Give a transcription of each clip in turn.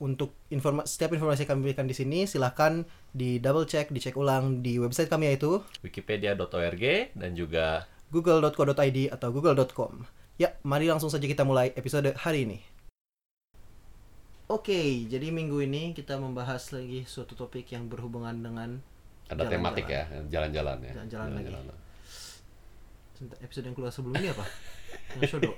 untuk informa setiap informasi yang kami berikan di sini silahkan di double check, dicek ulang di website kami yaitu Wikipedia.org dan juga google.co.id atau google.com. Ya, mari langsung saja kita mulai episode hari ini. Oke, jadi minggu ini kita membahas lagi suatu topik yang berhubungan dengan ada Jalan-jalan. tematik ya, jalan-jalan ya. Jalan-jalan lagi. episode yang keluar sebelumnya apa? Yang Shodo.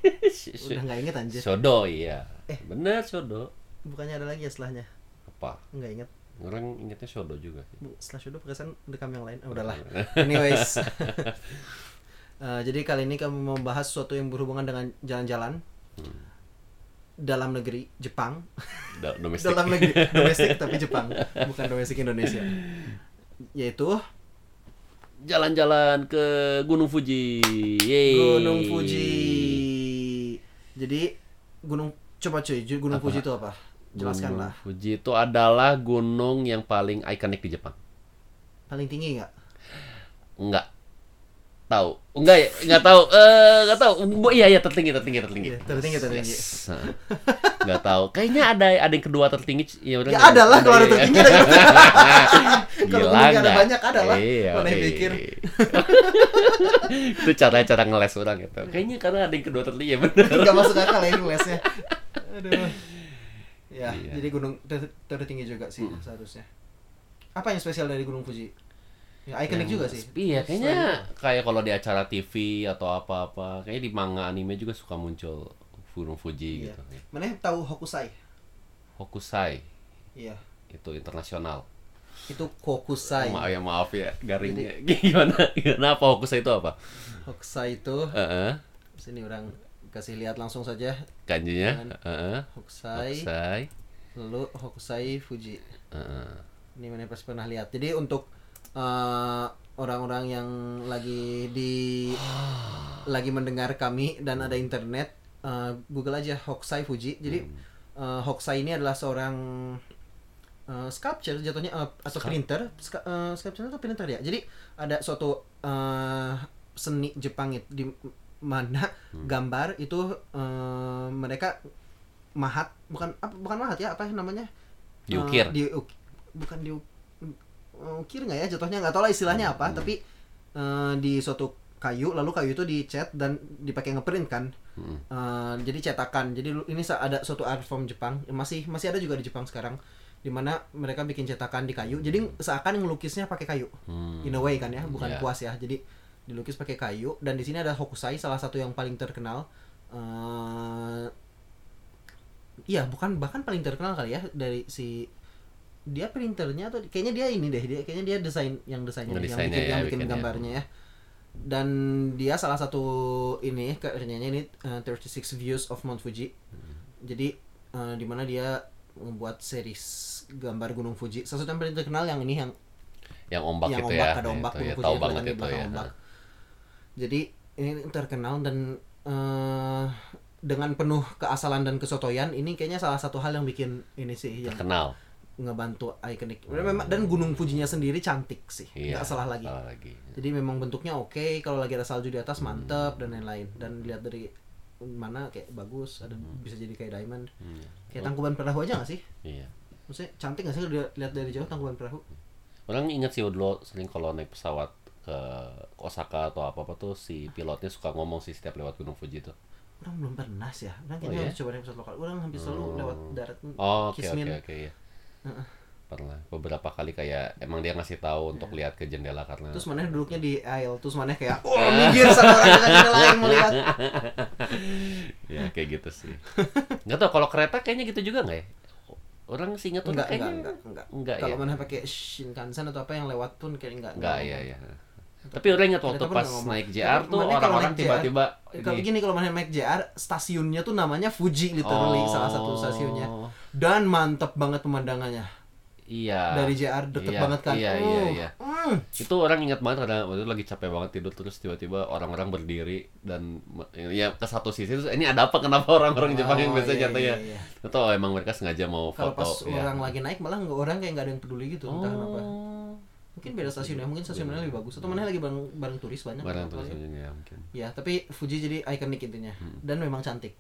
Udah nggak inget anjir. Shodo iya. Eh. Bener Shodo. Bukannya ada lagi ya setelahnya? Apa? Nggak inget. Orang ingetnya Shodo juga sih. Bu, Setelah Shodo perasaan rekam yang lain. Oh, udahlah. Anyways. Eh, jadi kali ini kami mau membahas sesuatu yang berhubungan dengan jalan-jalan dalam negeri Jepang. Da- domestik. dalam negeri domestik tapi Jepang, bukan domestik Indonesia. Yaitu Jalan-jalan ke Gunung Fuji. Yeay. Gunung Fuji. Jadi gunung coba cuy, Gunung Fuji itu apa? Jelaskanlah. Gunung Fuji itu adalah gunung yang paling ikonik di Jepang. Paling tinggi nggak? Enggak. Tahu. Enggak ya? Enggak tahu. Eh, enggak tahu. Bu, iya iya tertinggi tertinggi tertinggi. Iya, tertinggi, tertinggi. Yes. Enggak tahu. Kayaknya ada ada yang kedua tertinggi. Ya, udah Ya nggak- ada lah kalau ada ya. tertinggi. Kalau ada nggak? banyak, ada lah. Iya, Mana yang pikir? itu cara cara ngeles orang gitu. Kayaknya karena ada yang kedua tertinggi ya benar. Nggak masuk akal ya ini lesnya. Aduh. Ya, Iya. jadi gunung ter- tertinggi juga sih seharusnya. Apa yang spesial dari Gunung Fuji? Ya, ikonik juga sih. Iya, kayaknya kayak kalau di acara TV atau apa-apa, kayaknya di manga anime juga suka muncul Gunung Fuji Iya. gitu. Mana tahu Hokusai? Hokusai Iya. itu internasional. Itu Hokusai. Maaf ya maaf ya garingnya gimana gimana apa Hokusai itu apa? Hokusai itu Heeh. sini orang kasih lihat langsung saja kanjinya heeh. Hokusai, Hokusai. lalu Hokusai Fuji. Heeh. Ini mana pasti pernah lihat. Jadi untuk eh, orang-orang yang lagi di lagi mendengar kami dan ada internet, eh, Google aja Hokusai Fuji. Jadi eh, Hokusai ini adalah seorang eh, sculpture jatuhnya eh, atau printer. Ska, eh, sculpture atau printer ya. Jadi ada suatu eh, seni Jepang itu di mana gambar itu eh, mereka mahat bukan apa bukan mahat ya apa namanya Diukir. Eh, diuk- bukan di ukir nggak ya jatuhnya nggak tahu lah istilahnya Hmm. apa tapi eh, di suatu kayu lalu kayu itu dicat dan dipakai ngeprint kan Hmm. Eh, jadi cetakan jadi ini ada suatu art form Jepang masih masih ada juga di Jepang sekarang di mana mereka bikin cetakan di kayu jadi seakan ngelukisnya pakai kayu Hmm. in a way kan ya bukan Iya. kuas ya jadi dilukis pakai kayu dan di sini ada hokusai salah satu yang paling terkenal eh iya bukan bahkan paling terkenal kali ya dari si dia printernya atau kayaknya dia ini deh dia kayaknya dia desain yang desainnya yang bikin ya, yang bikin gambarnya ya dan dia salah satu ini karyanya ini eh, 36 Views of Mount Fuji jadi eh, di mana dia membuat series gambar Gunung Fuji salah satu yang paling terkenal yang ini yang yang ombak yang itu ombak ya. ada ombak itu Gunung ya, Fuji tahu banget itu ya. ombak. Jadi ini terkenal dan eh, dengan penuh keasalan dan kesotoyan ini kayaknya salah satu hal yang bikin ini sih yang Terkenal. ngebantu ikonik. Memang dan Gunung Fujinya sendiri cantik sih, Iya. nggak salah lagi. Salah lagi. Jadi memang bentuknya oke, kalau lagi ada salju di atas mantep dan lain-lain. Dan lihat dari mana kayak bagus, ada bisa jadi kayak diamond. Hmm. Kayak tangkuban perahu aja nggak sih? Iya. Maksudnya cantik nggak sih kalau dilihat- lihat dari jauh tangkuban perahu? Orang ingat sih dulu sering kalau naik pesawat ke Osaka atau apa apa tuh si pilotnya suka ngomong sih setiap lewat Gunung Fuji tuh. Orang belum pernah sih ya. Orang Oh, kayaknya iya? harus coba pesawat lokal. Orang hampir selalu Hmm. lewat darat. Oh, oke oke oke ya. Pernah beberapa kali kayak emang dia ngasih tahu untuk lihat ke jendela karena Terus mana duduknya di aisle, terus mana kayak oh minggir sama yang lain mau lihat. ya kayak gitu sih. Nggak tahu kalau kereta kayaknya gitu juga nggak ya? Orang sih ingat tuh Enggak, kayaknya enggak, enggak, enggak. enggak Kalau ya. mana pakai Shinkansen atau apa yang lewat pun kayak enggak. Enggak ya ya. Tapi orang ingat waktu pas naik JR tuh mana kalau orang-orang tiba-tiba Kalau ini. gini kalau mana naik JR, stasiunnya tuh namanya Fuji literally Oh. salah satu stasiunnya. Dan mantep banget pemandangannya. Iya. dari JR deket Iya, banget kan. Iya, Uh, iya, iya. mm. Itu orang ingat banget karena waktu itu lagi capek banget tidur terus tiba-tiba orang-orang berdiri dan ya ke satu sisi terus ini ada apa kenapa orang-orang Jepang yang Oh, biasa iya, jatuh ya? iya, iya. Atau emang mereka sengaja mau Kalau foto pas ya. orang lagi naik malah nggak orang kayak nggak ada yang peduli gitu entah kenapa. Mungkin beda stasiunnya, mungkin stasiunnya lebih bagus atau mana lagi bareng bareng turis banyak. Barang kali. tulis ya mungkin. Ya, tapi Fuji jadi ikonik intinya Hmm. dan memang cantik.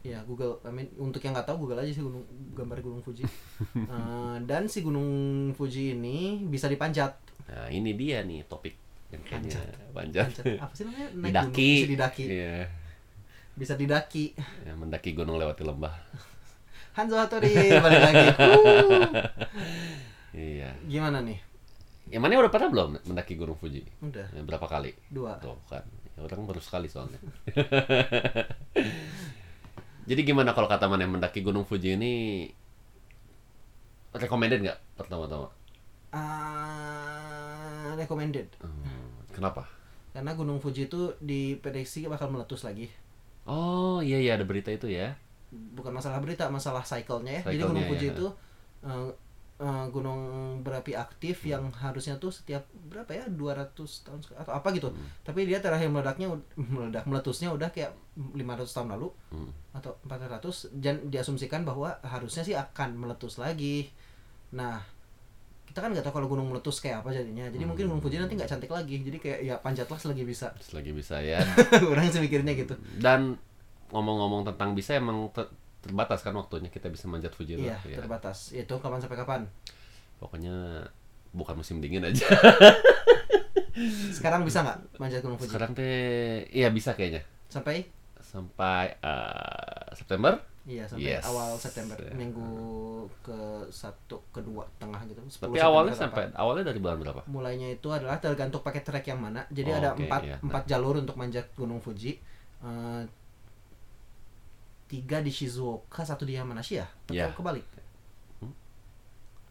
Ya, Google, I mean, untuk yang nggak tahu Google aja sih gunung gambar gunung Fuji. Eh, dan si gunung Fuji ini bisa dipanjat. Nah, ini dia nih topik yang kayaknya panjat. Panjat. Apa sih namanya? Naik Didaki. gunung, bisa didaki. Iya. Bisa didaki. Ya, mendaki gunung lewati lembah. Hanzo Hattori balik lagi. Uh. Iya. Gimana nih? Yang mana udah pernah belum mendaki gunung Fuji? Udah Ya, berapa kali? dua. Tuh kan. Ya, orang baru sekali soalnya. Jadi gimana kalau kata mana yang mendaki gunung Fuji ini recommended nggak pertama-tama? Ah, recommended. Hmm, kenapa? Karena Gunung Fuji itu diprediksi bakal meletus lagi. Oh iya iya ada berita itu ya. Bukan masalah berita, masalah cycle-nya ya. Jadi Cycle-nya, Gunung Fuji ya. itu eh, eh, gunung berapi aktif yang harusnya tuh setiap berapa ya 200 tahun atau apa gitu. Hmm. Tapi dia terakhir meledaknya meledak meletusnya udah kayak 500 tahun lalu Hmm. atau 400 dan diasumsikan bahwa harusnya sih akan meletus lagi. Nah, kita kan nggak tahu kalau gunung meletus kayak apa jadinya. Jadi mungkin Gunung Fuji nanti nggak cantik lagi. Jadi kayak ya panjatlah selagi bisa. Selagi bisa ya. Orang sih mikirnya gitu. Dan ngomong-ngomong tentang bisa emang terbatas kan waktunya kita bisa manjat Fuji. Iya, ya. terbatas. Itu kapan sampai kapan? Pokoknya bukan musim dingin aja. Sekarang bisa nggak manjat Gunung Fuji? Sekarang teh iya bisa kayaknya. Sampai? Sampai eh, September? Iya, sampai Yes. awal September. Ya. Minggu ke satu, kedua, tengah gitu. 10 Tapi awalnya sampai apa. awalnya dari bulan berapa? mulainya itu adalah tergantung pakai trek yang mana. Jadi Oh, ada empat iya. empat jalur untuk manjat Gunung Fuji. Eh, tiga di Shizuoka, satu di Yamanashi ya? Atau Iya. kebalik? Hmm?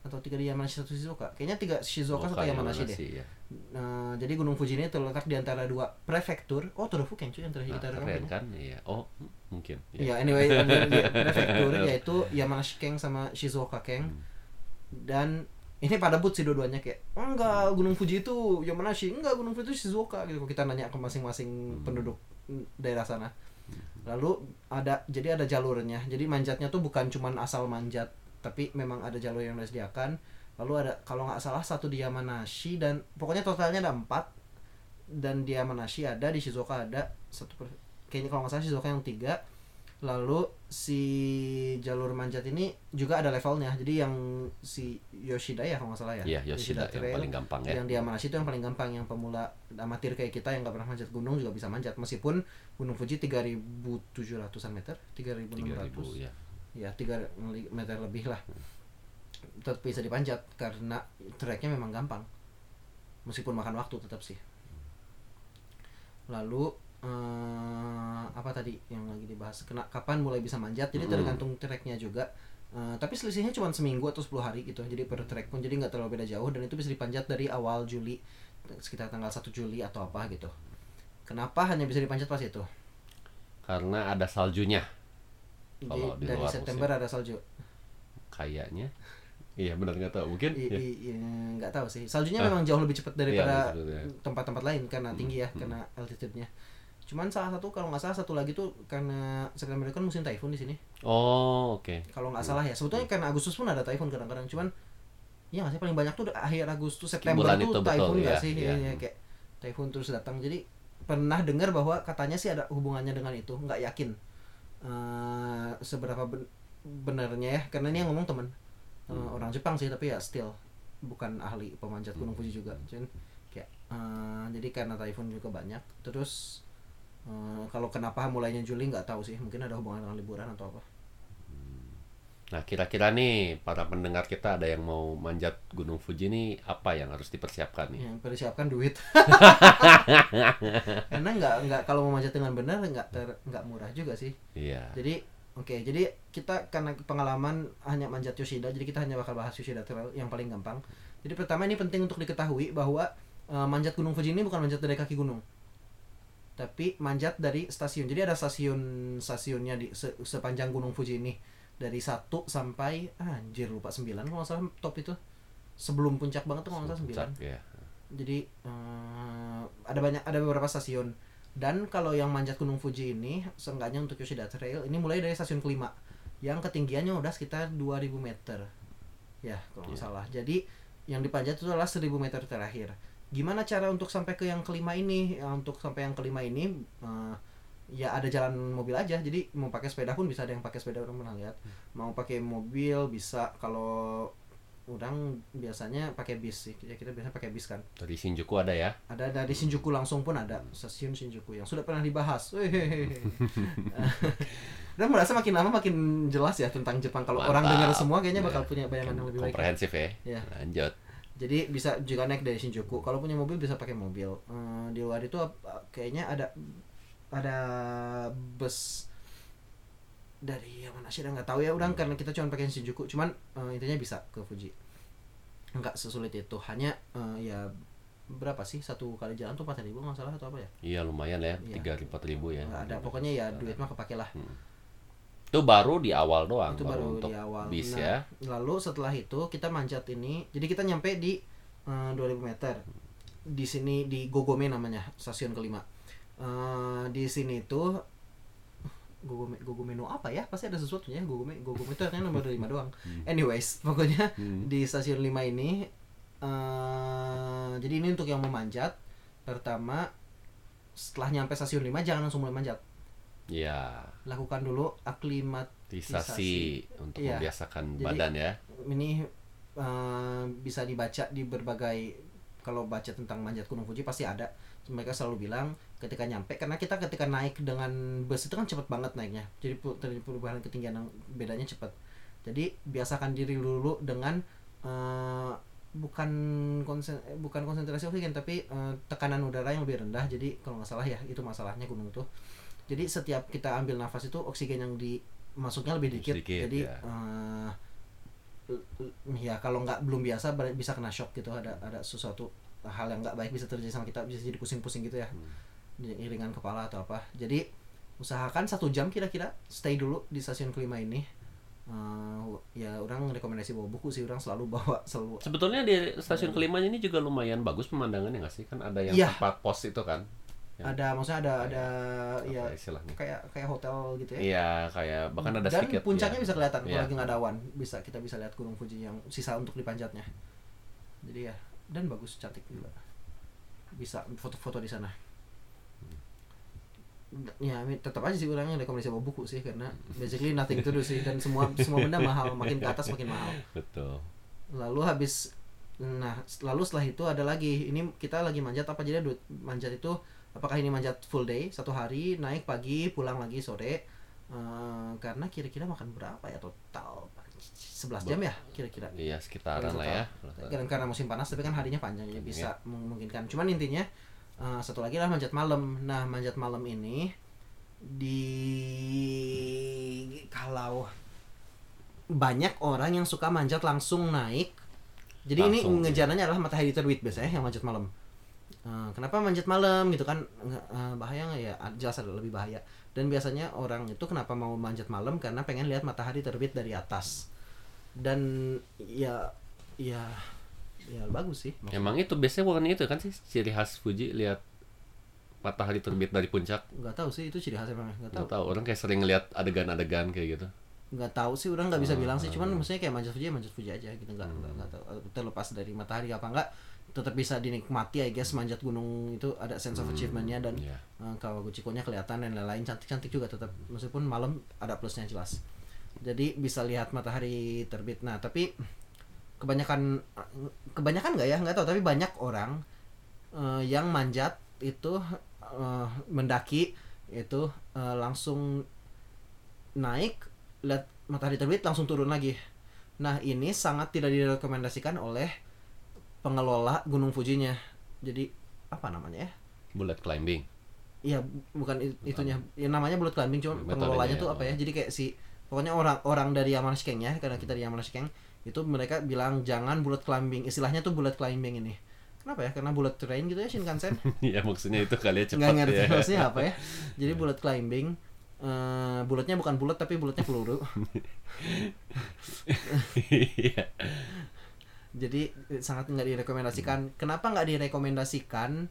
Atau tiga di Yamanashi, satu di Shizuoka? Kayaknya tiga Shizuoka, satu Bukan Yamanashi deh. ya. Nah, jadi Gunung Fuji ini terletak di antara dua prefektur. Oh, Todofuken cuy yang terakhir Nah, kita rekam kan? Iya. Oh, hmm, mungkin. Iya, anyway, di prefektur yaitu Yamanashi Keng sama Shizuoka Keng. Hmm. Dan ini pada but sih dua-duanya kayak enggak Gunung Fuji itu Yamanashi, enggak Gunung Fuji itu Shizuoka gitu. Kita nanya ke masing-masing Hmm. penduduk daerah sana. Lalu ada jadi ada jalurnya. Jadi manjatnya tuh bukan cuman asal manjat, tapi memang ada jalur yang disediakan. Lalu ada kalau nggak salah satu di Yamanashi dan pokoknya totalnya ada empat dan di Yamanashi ada di Shizuoka ada satu kayaknya kalau nggak salah Shizuoka yang tiga lalu si jalur manjat ini juga ada levelnya. Jadi yang si Yoshida ya kalau nggak salah ya. Iya, Yoshida yang Trail, paling gampang ya. yang di Yamanashi itu yang paling gampang. Yang pemula amatir kayak kita yang nggak pernah manjat gunung juga bisa manjat. Meskipun gunung Fuji 3700-an meter 3600 3000 ya. ya 3 meter lebih lah. Tetap bisa dipanjat karena treknya memang gampang. Meskipun makan waktu tetap sih. Lalu eh, apa tadi yang lagi dibahas kena kapan mulai bisa manjat jadi Mm. tergantung treknya juga Eh, tapi selisihnya cuma seminggu atau 10 hari gitu jadi per trek pun jadi nggak terlalu beda jauh dan itu bisa dipanjat dari awal Juli sekitar tanggal 1 Juli atau apa gitu kenapa hanya bisa dipanjat pas itu Karena ada saljunya Kalau Di- di dari luar September ada salju kayaknya. Iya benar nggak tahu mungkin. I- ya. i- i- nggak tahu sih saljunya Ah. memang jauh lebih cepat daripada Iya, ya. tempat-tempat lain karena Hmm, tinggi ya hmm. karena altitude-nya cuman salah satu kalau nggak salah satu lagi tuh karena itu kan musim typhoon di sini. Oh, oke. kalau nggak salah ya. Sebetulnya karena Agustus pun ada typhoon kadang-kadang. Cuman ya nggak sih paling banyak tuh akhir Agustus September bulan tuh itu typhoon nggak ya, sih? iya. Iya, kayak typhoon terus datang. Jadi pernah dengar bahwa katanya sih ada hubungannya dengan itu. Nggak yakin eh seberapa ben- benernya ya. Karena ini yang ngomong temen eh, Hmm. orang Jepang sih tapi ya still bukan ahli pemanjat gunung Fuji juga. Cuman kayak eh, jadi karena typhoon juga banyak. Terus eh, kalau kenapa mulainya Juli nggak tahu sih. Mungkin ada hubungan dengan liburan atau apa. Nah, kira-kira nih para pendengar kita ada yang mau manjat Gunung Fuji nih apa yang harus dipersiapkan nih? yang persiapkan duit. Karena nggak nggak kalau mau manjat dengan benar nggak ter nggak murah juga sih. Iya. jadi oke jadi kita karena pengalaman hanya manjat Yoshida jadi kita hanya bakal bahas Yoshida yang paling gampang. Jadi pertama ini penting untuk diketahui bahwa eh, manjat Gunung Fuji ini bukan manjat dari kaki gunung tapi manjat dari stasiun. Jadi ada stasiun stasiunnya di se- sepanjang Gunung Fuji ini. Dari 1 sampai ah, anjir lupa 9 kalau salah top itu. Sebelum puncak banget tuh kalau salah 9 Puncak, ya. jadi eh, ada banyak ada beberapa stasiun. Dan kalau yang manjat Gunung Fuji ini seenggaknya untuk Yoshida Trail ini mulai dari stasiun kelima. Yang ketinggiannya udah sekitar 2000 meter. Ya kalau nggak Iya. salah. Jadi yang dipanjat itu adalah 1000 meter terakhir gimana cara untuk sampai ke yang kelima ini Ya, untuk sampai yang kelima ini eh, ya ada jalan mobil aja jadi mau pakai sepeda pun bisa ada yang pakai sepeda orang pernah lihat mau pakai mobil bisa kalau orang biasanya pakai bis sih ya kita biasanya pakai bis kan Dari Shinjuku ada ya. ada dari Shinjuku langsung pun ada stasiun Shinjuku yang sudah pernah dibahas. Dan merasa makin lama makin jelas ya tentang Jepang. Kalau orang dengar semua kayaknya bakal Ya. punya bayangan yang lebih baik. Komprehensif ya. Ya. Lanjut. Jadi bisa juga naik dari Shinjuku. Kalau punya mobil bisa pakai mobil. Eh, di luar itu ap- kayaknya ada ada bus dari yang mana sih nggak tahu ya udah karena kita cuma pakai Shinjuku. Cuman eh, intinya bisa ke Fuji. Nggak sesulit itu. Hanya eh, ya berapa sih? Satu kali jalan tuh empat ribu nggak salah atau apa ya? Iya lumayan ya, Iya. tiga empat ribu ya. nggak ada. Pokoknya ya duit mah kepake lah Itu baru di awal doang, itu baru, baru untuk di awal. bis Nah, ya. lalu setelah itu kita manjat ini jadi kita nyampe di eh, 2000 meter. Di sini di Gogome namanya stasiun kelima. Eh, di sini itu Gogome Gogome no apa ya? Pasti ada sesuatu ya Gogome Gogome itu artinya nomor lima doang. Anyways pokoknya Hmm. di stasiun 5 ini eh jadi ini untuk yang memanjat pertama setelah nyampe stasiun 5 jangan langsung mulai manjat Iya, lakukan dulu aklimatisasi. Tisasi untuk Iya. membiasakan Jadi- badan ya. ini eh, bisa dibaca di berbagai kalau baca tentang manjat Gunung Fuji pasti ada. Mereka selalu bilang ketika nyampe karena kita ketika naik dengan bus itu kan cepet banget naiknya. Jadi terjadi perubahan ketinggian yang bedanya cepet. Jadi biasakan diri dulu dengan eh, bukan konsen bukan konsentrasi oksigen tapi eh, tekanan udara yang lebih rendah. Jadi kalau nggak salah ya itu masalahnya gunung itu jadi setiap kita ambil nafas itu oksigen yang dimasuknya lebih dikit, Sedikit, jadi ya. eh, l- ya kalau nggak belum biasa bisa kena shock gitu ada ada sesuatu hal yang nggak baik bisa terjadi sama kita bisa jadi pusing-pusing gitu ya iringan kepala atau apa jadi usahakan satu jam kira-kira stay dulu di stasiun kelima ini Eh, ya orang rekomendasi bawa buku sih orang selalu bawa selalu Sebetulnya di stasiun kelima ini juga lumayan bagus pemandangannya nggak sih? Kan ada yang Iya. tempat pos itu kan? Yang ada maksudnya ada ada ya apa istilahnya? kayak kayak hotel gitu ya Iya, kayak bahkan ada dan sedikit. puncaknya ya. bisa kelihatan kalau Iya. lagi nggak ada awan bisa kita bisa lihat gunung Fuji yang sisa untuk dipanjatnya jadi ya dan bagus cantik juga bisa foto-foto di sana ya I mean, tetap aja sih orangnya rekomendasi bawa buku sih karena basically nothing to do sih dan semua semua benda mahal makin ke atas makin mahal Betul. lalu habis nah lalu setelah itu ada lagi ini kita lagi manjat apa jadi manjat itu apakah ini manjat full day satu hari naik pagi pulang lagi sore? Eh, karena kira-kira makan berapa ya total? 11 jam ya kira-kira. Iya, sekitaran lah ya. karena karena musim panas tapi kan harinya panjang jadi bisa memungkinkan cuman intinya eh, satu lagi lah manjat malam. Nah manjat malam ini di kalau banyak orang yang suka manjat langsung naik jadi Langsung, ini ngejananya adalah matahari terbit biasanya yang manjat malam Eh, kenapa manjat malam gitu kan? Eh, bahaya nggak ya? Ah, jelas ada lebih bahaya. Dan biasanya orang itu kenapa mau manjat malam? Karena pengen lihat matahari terbit dari atas. Dan ya ya ya bagus sih. Emang itu biasanya bukan itu kan sih? Ciri khas Fuji lihat matahari terbit dari puncak. nggak tahu sih itu ciri khas emang nggak tahu Nggak tahu, orang kayak sering lihat adegan-adegan kayak gitu. nggak tahu sih orang nggak bisa Oh, bilang sih. Cuman maksudnya kayak manjat fuji ya manjat fuji aja gitu. Nggak nggak nggak tahu. Terlepas dari matahari apa enggak tetap bisa dinikmati I guess manjat gunung itu ada sense of achievementnya dan Iya. uh, Kawaguchiko-nya kelihatan dan lain-lain cantik-cantik juga tetap. Meskipun malam ada plusnya jelas. Jadi bisa lihat matahari terbit. Nah tapi kebanyakan kebanyakan nggak ya? Nggak tahu tapi banyak orang eh, yang manjat itu eh, mendaki itu eh, langsung naik lihat matahari terbit langsung turun lagi. Nah ini sangat tidak direkomendasikan oleh pengelola Gunung Fujinya jadi apa namanya ya Bullet climbing. Iya, bukan itunya. Ya namanya bullet climbing cuma Metodenya pengelolanya ya, tuh apa ya? Jadi kayak si pokoknya orang orang dari Yamanashi ya, karena kita di Yamanashi itu mereka bilang jangan bullet climbing. Istilahnya tuh bullet climbing ini. Kenapa ya? Karena bullet train gitu ya Shinkansen. Iya maksudnya itu kali ya cepat Nggak ngerti ya. maksudnya apa ya. Jadi bullet climbing Eh, bulatnya bukan bulat tapi bulatnya peluru. Jadi eh, sangat nggak direkomendasikan. Kenapa nggak direkomendasikan?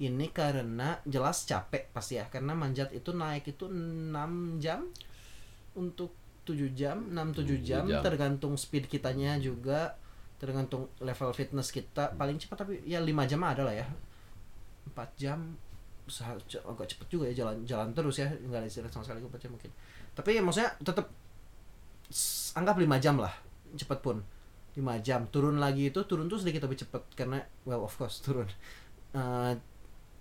Ini karena jelas capek pasti ya. Karena manjat itu naik itu 6 jam untuk 7 jam, 6 7 jam, jam. tergantung speed kitanya juga, tergantung level fitness kita. Paling cepat tapi ya 5 jam ada lah ya. 4 jam agak cepet juga ya jalan jalan terus ya nggak ada istirahat sama sekali 4 jam mungkin tapi ya maksudnya tetap anggap 5 jam lah cepet pun 5 jam. Turun lagi itu turun tuh sedikit lebih cepet karena well of course turun. Eh,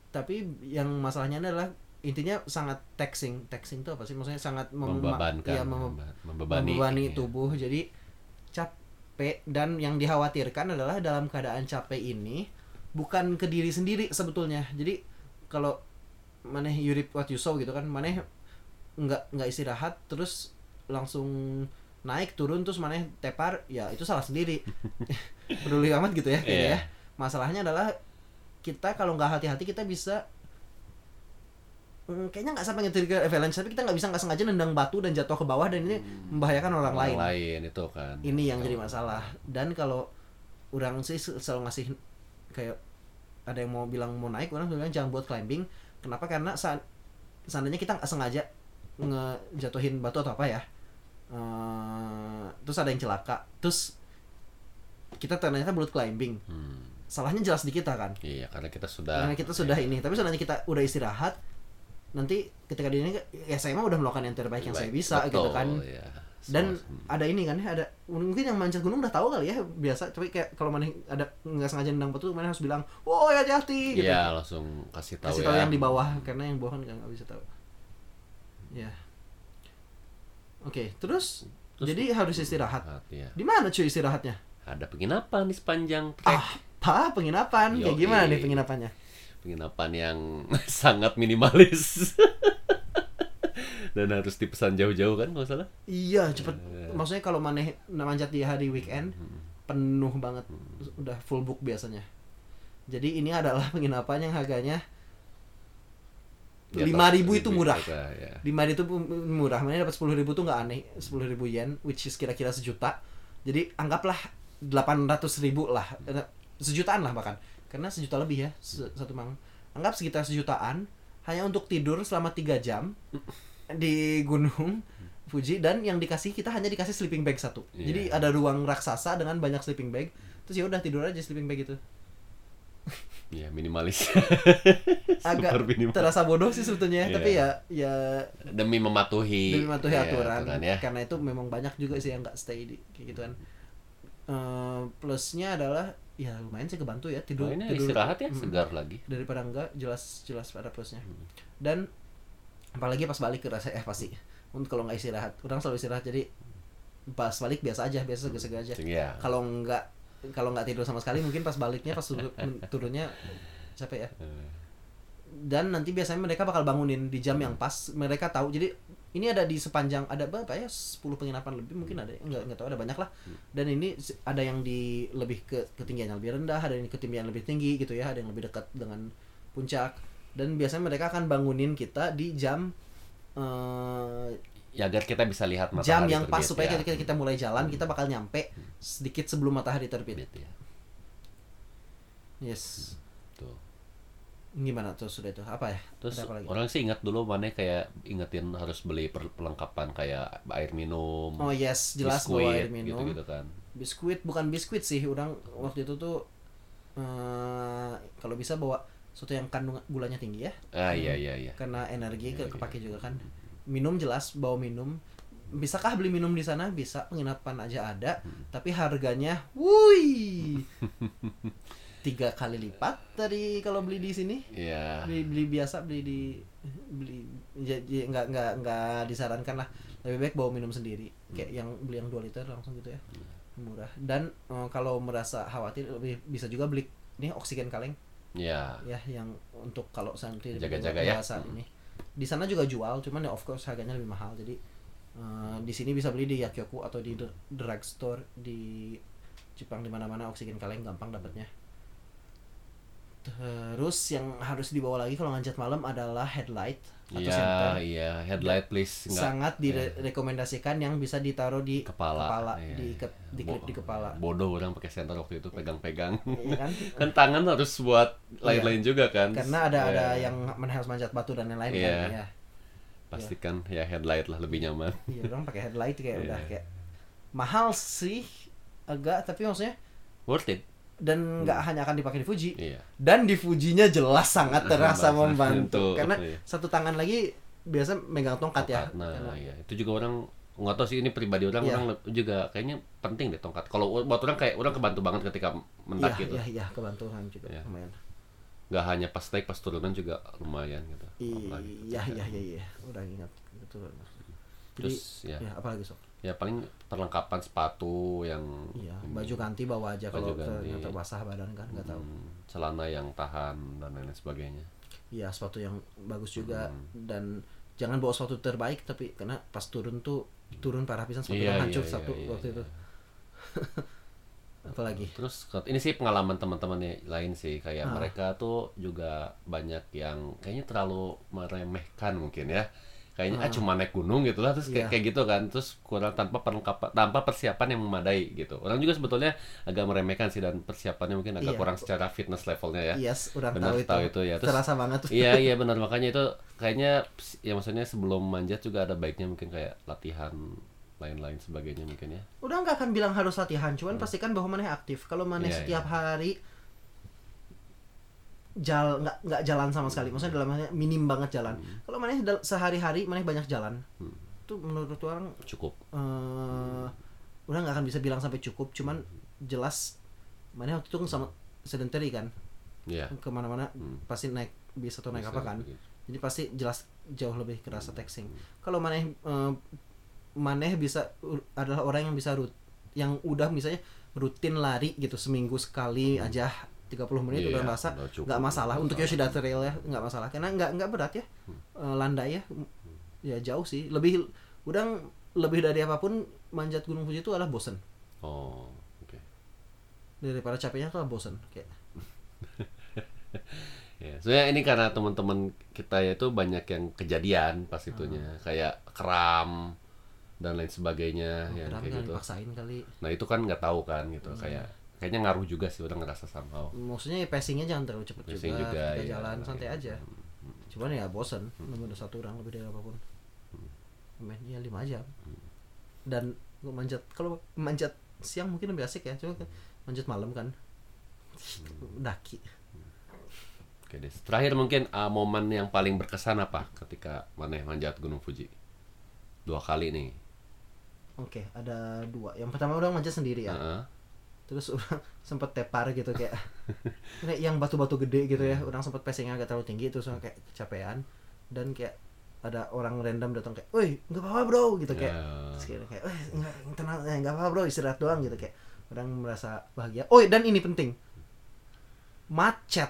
tapi yang masalahnya adalah intinya sangat taxing. Taxing itu apa sih? Maksudnya sangat mem- Membebankan, ya, mem- membe- membebani. membebani Iya. tubuh. Jadi capek. Dan yang dikhawatirkan adalah dalam keadaan capek ini bukan ke diri sendiri sebetulnya. Jadi kalau maneh you reap what you sow gitu kan maneh nggak nggak istirahat terus langsung naik turun terus maneh tepar ya itu salah sendiri. Peduli amat gitu ya kayaknya Iya. ya. Masalahnya adalah kita kalau nggak hati-hati kita bisa Hmm, kayaknya nggak sampai nge-trigger avalanche tapi kita nggak bisa nggak sengaja nendang batu dan jatuh ke bawah dan ini membahayakan orang, lain. lain itu kan. ini yang jadi masalah. Dan kalau orang sih sel- selalu ngasih kayak ada yang mau bilang mau naik orang bilang jangan buat climbing. Kenapa? Karena saat seandainya kita nggak sengaja ngejatuhin batu atau apa ya eh, terus ada yang celaka. Terus kita ternyata buat climbing. Hmm. salahnya jelas di kita kan? Iya, karena kita sudah karena kita sudah ini. Tapi seandainya kita udah istirahat nanti ketika di ini ya saya mah udah melakukan yang terbaik yang saya bisa gitu Betul, kan. iya. dan ada ini kan? Ada mungkin yang manjat gunung udah tahu kali ya biasa. Tapi kayak kalau mana ada nggak sengaja nendang batu mana harus bilang oh ya hati gitu. Iya, langsung kasih tahu kasih ya. tahu yang di bawah karena yang bawah kan nggak nggak bisa tahu. Ya oke terus, Terus- jadi harus istirahat Iya. di mana cuy istirahatnya Ada penginapan di sepanjang trek. ah apa penginapan kayak Yoi. gimana nih penginapannya Penginapan yang sangat minimalis. Dan harus dipesan jauh-jauh kan kalau salah. iya cepet maksudnya kalau maneh manjat di hari weekend Hmm. penuh banget udah full book biasanya jadi ini adalah penginapan yang harganya lima ribu itu murah. ya. lima ribu itu murah. Mana dapat sepuluh ribu tuh nggak aneh. sepuluh ribu yen which is kira-kira sejuta. Jadi anggaplah delapan ratus ribu lah. Eh, sejutaan lah bahkan. Karena sejuta lebih ya satu mang anggap sekitar sejutaan hanya untuk tidur selama tiga jam di gunung Fuji dan yang dikasih kita hanya dikasih sleeping bag satu. Iya. jadi ada ruang raksasa dengan banyak sleeping bag. Terus ya udah tidur aja sleeping bag itu Iya, minimalis. agak minimalis. terasa bodoh sih sebetulnya Iya. tapi ya ya Demi mematuhi demi mematuhi ya, aturan ya. karena itu memang banyak juga sih yang nggak stay di kayak gituan Eh, plusnya adalah ya lumayan sih kebantu ya tidur ini tidur istirahat ya, Mm, segar lagi. daripada enggak jelas jelas ada plusnya Hmm. dan apalagi pas balik ke rasa eh pasti untuk kalau nggak istirahat orang selalu istirahat jadi pas balik biasa aja biasa segar-segar aja Iya. kalau nggak kalau nggak tidur sama sekali mungkin pas baliknya pas turun- turunnya capek ya. Dan nanti biasanya mereka bakal bangunin di jam yang pas mereka tahu. Jadi ini ada di sepanjang ada berapa ya? 10 penginapan lebih mungkin ada nggak nggak tahu ada banyak lah. Dan ini ada yang di lebih ke ketinggian yang lebih rendah ada yang ketinggian lebih tinggi gitu ya ada yang lebih dekat dengan puncak. Dan biasanya mereka akan bangunin kita di jam eh, Ya agar kita bisa lihat matahari jam yang pas terbit, supaya ya. ketika kita mulai jalan kita bakal nyampe sedikit sebelum matahari terbit Terbit, ya. yes Tuh. gimana tuh sudah itu apa ya Terus apa lagi? orang sih ingat dulu mana kayak ingetin harus beli per- perlengkapan kayak air minum, oh yes jelas bawa air minum gitu-gitu kan. biskuit bukan biskuit sih orang waktu itu tuh eh kalau bisa bawa sesuatu yang kandung gulanya tinggi ya Ah iya iya iya. karena energi ke Iya, iya. kepake juga kan minum jelas bawa minum. Bisakah beli minum di sana? Bisa penginapan aja ada. Hmm. tapi harganya wuih! Tiga kali lipat dari kalau beli di sini. Iya. beli beli biasa beli di beli jadi nggak nggak nggak disarankan lah. Lebih baik bawa minum sendiri. Kayak yang beli yang 2 liter langsung gitu ya. Murah. Dan eh, kalau merasa khawatir lebih bisa juga beli ini oksigen kaleng. Iya. ya yang untuk kalau santri Jaga-jaga ya. saat ini di sana juga jual cuman ya of course harganya lebih mahal. Jadi eh, di sini bisa beli di Yakyoku atau di dr- drugstore di Jepang di mana-mana oksigen kaleng gampang dapatnya Terus yang harus dibawa lagi kalau manjat malam adalah headlight atau Iya, center. iya, headlight please nggak Sangat direkomendasikan yang bisa ditaruh di kepala. Iya, diikat iya. diklip Bo- di kepala. Bodoh orang pakai center waktu itu pegang-pegang. Iya kan? kan tangan harus buat lain-lain juga kan. Karena ada ada Iya. yang harus manjat batu dan lain-lain Iya. kan. Ya. pastikan ya headlight lah lebih nyaman. Iya, orang pakai headlight kayak Iya. udah kayak mahal sih agak tapi maksudnya Worth it. Dan nggak hanya akan dipakai di Fuji Iya. dan di Fujinya jelas sangat terasa membantu karena iya. satu tangan lagi biasa megang tongkat ya Tongkat, Nah, Karena- iya. Itu juga orang nggak tahu sih ini pribadi orang Iya. orang juga kayaknya penting deh tongkat. Kalau buat orang kayak orang kebantu banget ketika mendak iya gitu. iya iya kebantuan juga Iya. lumayan Nggak hanya pas naik pas turunan juga lumayan gitu. Iya ketika- iya iya iya udah ingat betul jadi Terus ya, ya apalagi sok ya paling perlengkapan sepatu yang iya baju ganti bawa aja kalau Baju ternyata basah badan kan nggak tahu hmm, celana yang tahan dan lain sebagainya. iya sepatu yang bagus juga Hmm. dan jangan bawa sepatu terbaik tapi karena pas turun tuh turun parah pisan sepatu Iya, orang hancur iya, satu iya, waktu iya. itu apalagi Terus ini sih pengalaman teman-teman yang lain sih kayak Ah. mereka tuh juga banyak yang kayaknya terlalu meremehkan mungkin ya. Kayaknya ah, cuma naik gunung gitu lah terus kayak Iya. kayak gitu kan terus kurang tanpa perlengkapan tanpa persiapan yang memadai gitu. Orang juga sebetulnya agak meremehkan sih dan persiapannya mungkin agak Iya. kurang secara fitness levelnya ya. yes udah Benar, tahu itu, tahu itu ya. Terus- terasa banget tuh iya iya benar makanya itu kayaknya ya maksudnya sebelum manjat juga ada baiknya mungkin kayak latihan lain-lain sebagainya mungkin ya. udah nggak akan bilang harus latihan cuman pastikan bahwa maneh aktif kalau maneh Iya, setiap hari jal nggak nggak jalan sama sekali maksudnya dalam artinya minim banget jalan kalau maneh sehari-hari maneh banyak jalan Hmm. itu menurut orang Cukup. eh udah nggak akan bisa bilang sampai cukup cuman jelas maneh waktu itu kan sama sedentary kan Iya. ke mana-mana Hmm. pasti naik bis atau naik Bisa apa kan begitu. jadi pasti jelas jauh lebih Hmm. kerasa taxing kalau maneh eh, maneh bisa u- adalah orang yang bisa rut yang udah misalnya rutin lari gitu seminggu sekali aja 30 menit Iya, udah merasa nggak masalah. Untuk. Yoshida Trail ya nggak masalah. Karena nggak nggak berat ya. Eh, landai ya. Ya jauh sih. Lebih udah lebih dari apa pun manjat gunung Fuji itu adalah bosen. Oh, oke. daripada capeknya itu adalah bosen kayak. Ya, soalnya ini karena teman-teman kita ya itu banyak yang kejadian pas itunya, Hmm. kayak kram dan lain sebagainya, ya Kram kayak gitu. kali. Nah itu kan nggak tahu kan gitu, Hmm. kayak kayaknya ngaruh juga sih udah ngerasa somehow. maksudnya ya pacingnya jangan terlalu cepet Pacing juga, juga, ketika iya. jalan santai Iya. aja cuman ya bosen nomor satu orang lebih dari apa pun main ya lima jam dan gua manjat kalau manjat siang mungkin lebih asik ya cuma kan manjat malam kan daki Oke deh. Terakhir mungkin uh, momen yang paling berkesan apa ketika maneh manjat Gunung Fuji? Dua kali nih. oke ada dua yang pertama orang manjat sendiri ya Heeh. Terus orang sempet tepar gitu kayak yang batu-batu gede gitu ya orang sempet pacingnya agak terlalu tinggi terus orang kayak kecapean. Dan kayak ada orang random datang kayak, woi nggak apa-apa bro gitu kayak Ya. Terus kayak, eh enggak tenang eh, nggak apa-apa bro istirahat doang gitu kayak orang merasa bahagia. Oh dan ini penting. Macet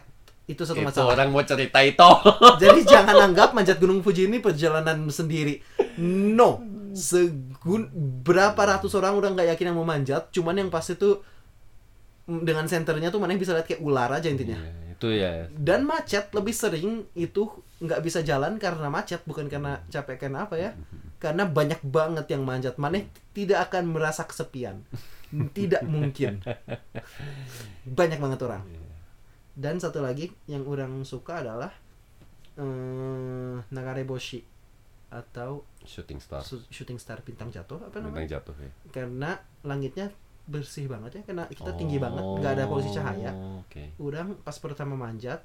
itu satu Itu masalah. orang mau cerita itu. jadi jangan anggap manjat gunung Fuji ini perjalanan sendiri. No. Segun berapa ratus orang udah nggak yakin yang mau manjat cuman yang pas itu mm, dengan senternya tuh mana yang bisa lihat kayak ular aja intinya. Iya, itu ya. dan macet lebih sering itu nggak bisa jalan karena macet bukan karena capek karena apa ya? Karena banyak banget yang manjat. Maneh tidak akan merasa kesepian. Tidak mungkin. Banyak banget orang. Dan satu lagi yang orang suka adalah eh Nagareboshi atau Shooting Star. shooting star bintang jatuh apa Bintang namanya? jatuh ya. karena langitnya bersih banget ya karena kita tinggi banget nggak ada polusi cahaya Oh, Oke. Udah pas pertama manjat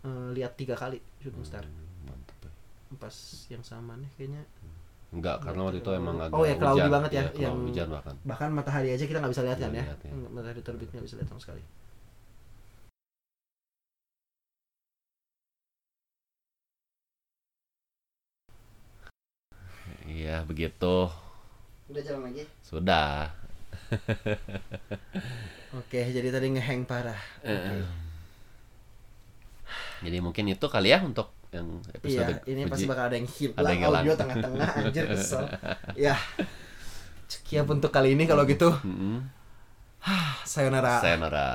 eh, lihat tiga kali shooting star Hmm, Mantap. ya. pas yang sama nih kayaknya Enggak, karena waktu itu emang agak Oh ya, cloudy hujan. banget ya, Iya, yang- hujan bahkan. bahkan matahari aja kita nggak bisa lihat kan ya lihat, ya. Nggak, matahari terbit nggak bisa lihat sama sekali Iya, begitu. udah jalan lagi Sudah. oke jadi tadi ngeheng parah. Eh, Jadi mungkin itu kali ya untuk yang iya episode ini Fuji. pasti bakal ada yang hilang Ada yang audio tengah-tengah anjir kesel. Ya. Sekian untuk kali ini kalau gitu. Mm-mm. sayonara. Sayonara.